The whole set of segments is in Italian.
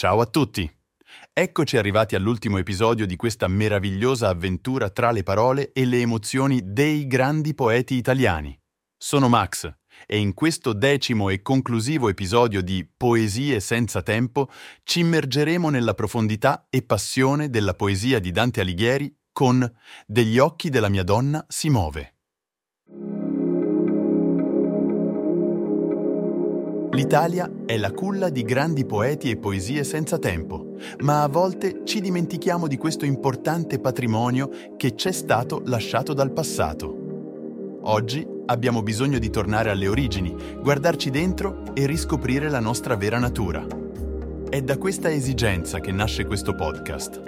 Ciao a tutti! Eccoci arrivati all'ultimo episodio di questa meravigliosa avventura tra le parole e le emozioni dei grandi poeti italiani. Sono Max e in questo decimo e conclusivo episodio di Poesie senza tempo ci immergeremo nella profondità e passione della poesia di Dante Alighieri con Degli occhi della mia donna si muove. L'Italia è la culla di grandi poeti e poesie senza tempo, ma a volte ci dimentichiamo di questo importante patrimonio che c'è stato lasciato dal passato. Oggi abbiamo bisogno di tornare alle origini, guardarci dentro e riscoprire la nostra vera natura. È da questa esigenza che nasce questo podcast.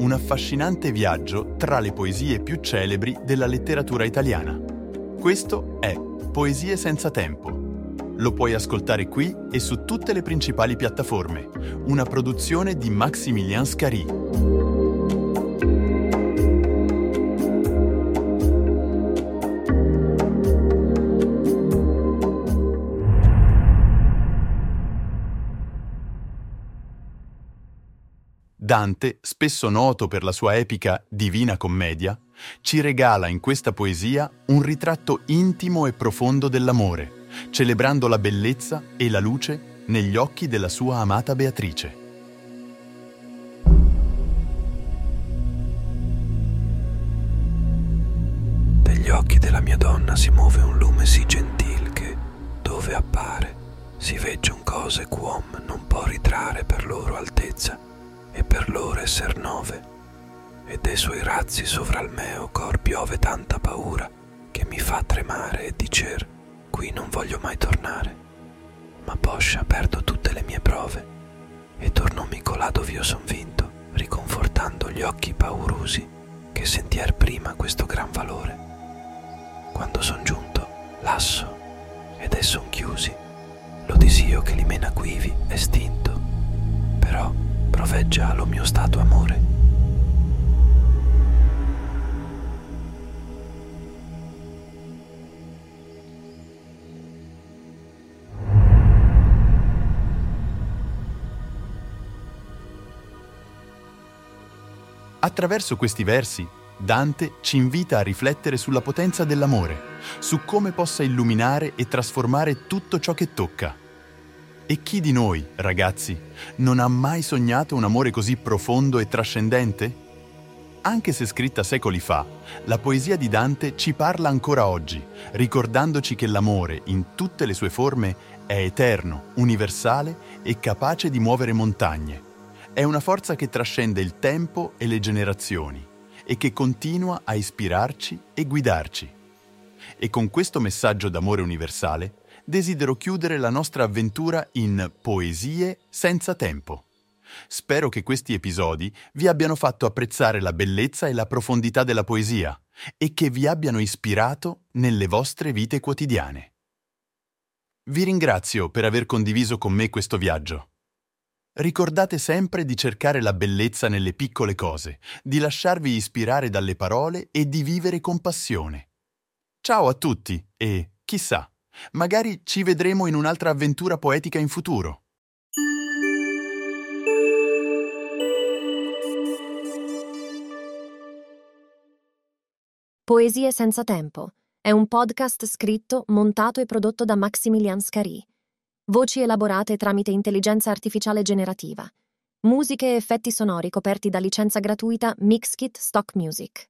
Un affascinante viaggio tra le poesie più celebri della letteratura italiana. Questo è Poesie senza tempo lo puoi ascoltare qui e su tutte le principali piattaforme. Una produzione di Maximilian Scari. Dante, spesso noto per la sua epica Divina Commedia, ci regala in questa poesia un ritratto intimo e profondo dell'amore celebrando la bellezza e la luce negli occhi della sua amata Beatrice. Degli occhi della mia donna si muove un lume sì gentil che, dove appare, si veggion cose quom non può ritrarre per loro altezza e per loro esser nove. E dei suoi razzi sovra il meo cor piove tanta paura che mi fa tremare e dicer qui non voglio mai tornare, ma poscia perdo tutte le mie prove e dove io son vinto, riconfortando gli occhi paurosi che sentier prima questo gran valore. Quando son giunto, lasso, ed esson chiusi, lo disio che li mena quivi estinto, però proveggia lo mio stato amore Attraverso questi versi, Dante ci invita a riflettere sulla potenza dell'amore, su come possa illuminare e trasformare tutto ciò che tocca. E chi di noi, ragazzi, non ha mai sognato un amore così profondo e trascendente? Anche se scritta secoli fa, la poesia di Dante ci parla ancora oggi, ricordandoci che l'amore, in tutte le sue forme, è eterno, universale e capace di muovere montagne è una forza che trascende il tempo e le generazioni e che continua a ispirarci e guidarci. E con questo messaggio d'amore universale desidero chiudere la nostra avventura in Poesie senza tempo. Spero che questi episodi vi abbiano fatto apprezzare la bellezza e la profondità della poesia e che vi abbiano ispirato nelle vostre vite quotidiane. Vi ringrazio per aver condiviso con me questo viaggio ricordate sempre di cercare la bellezza nelle piccole cose, di lasciarvi ispirare dalle parole e di vivere con passione. Ciao a tutti e, chissà, magari ci vedremo in un'altra avventura poetica in futuro. Poesie senza tempo è un podcast scritto, montato e prodotto da Maximilian Scari. Voci elaborate tramite intelligenza artificiale generativa. Musiche e effetti sonori coperti da licenza gratuita Mixkit Stock Music.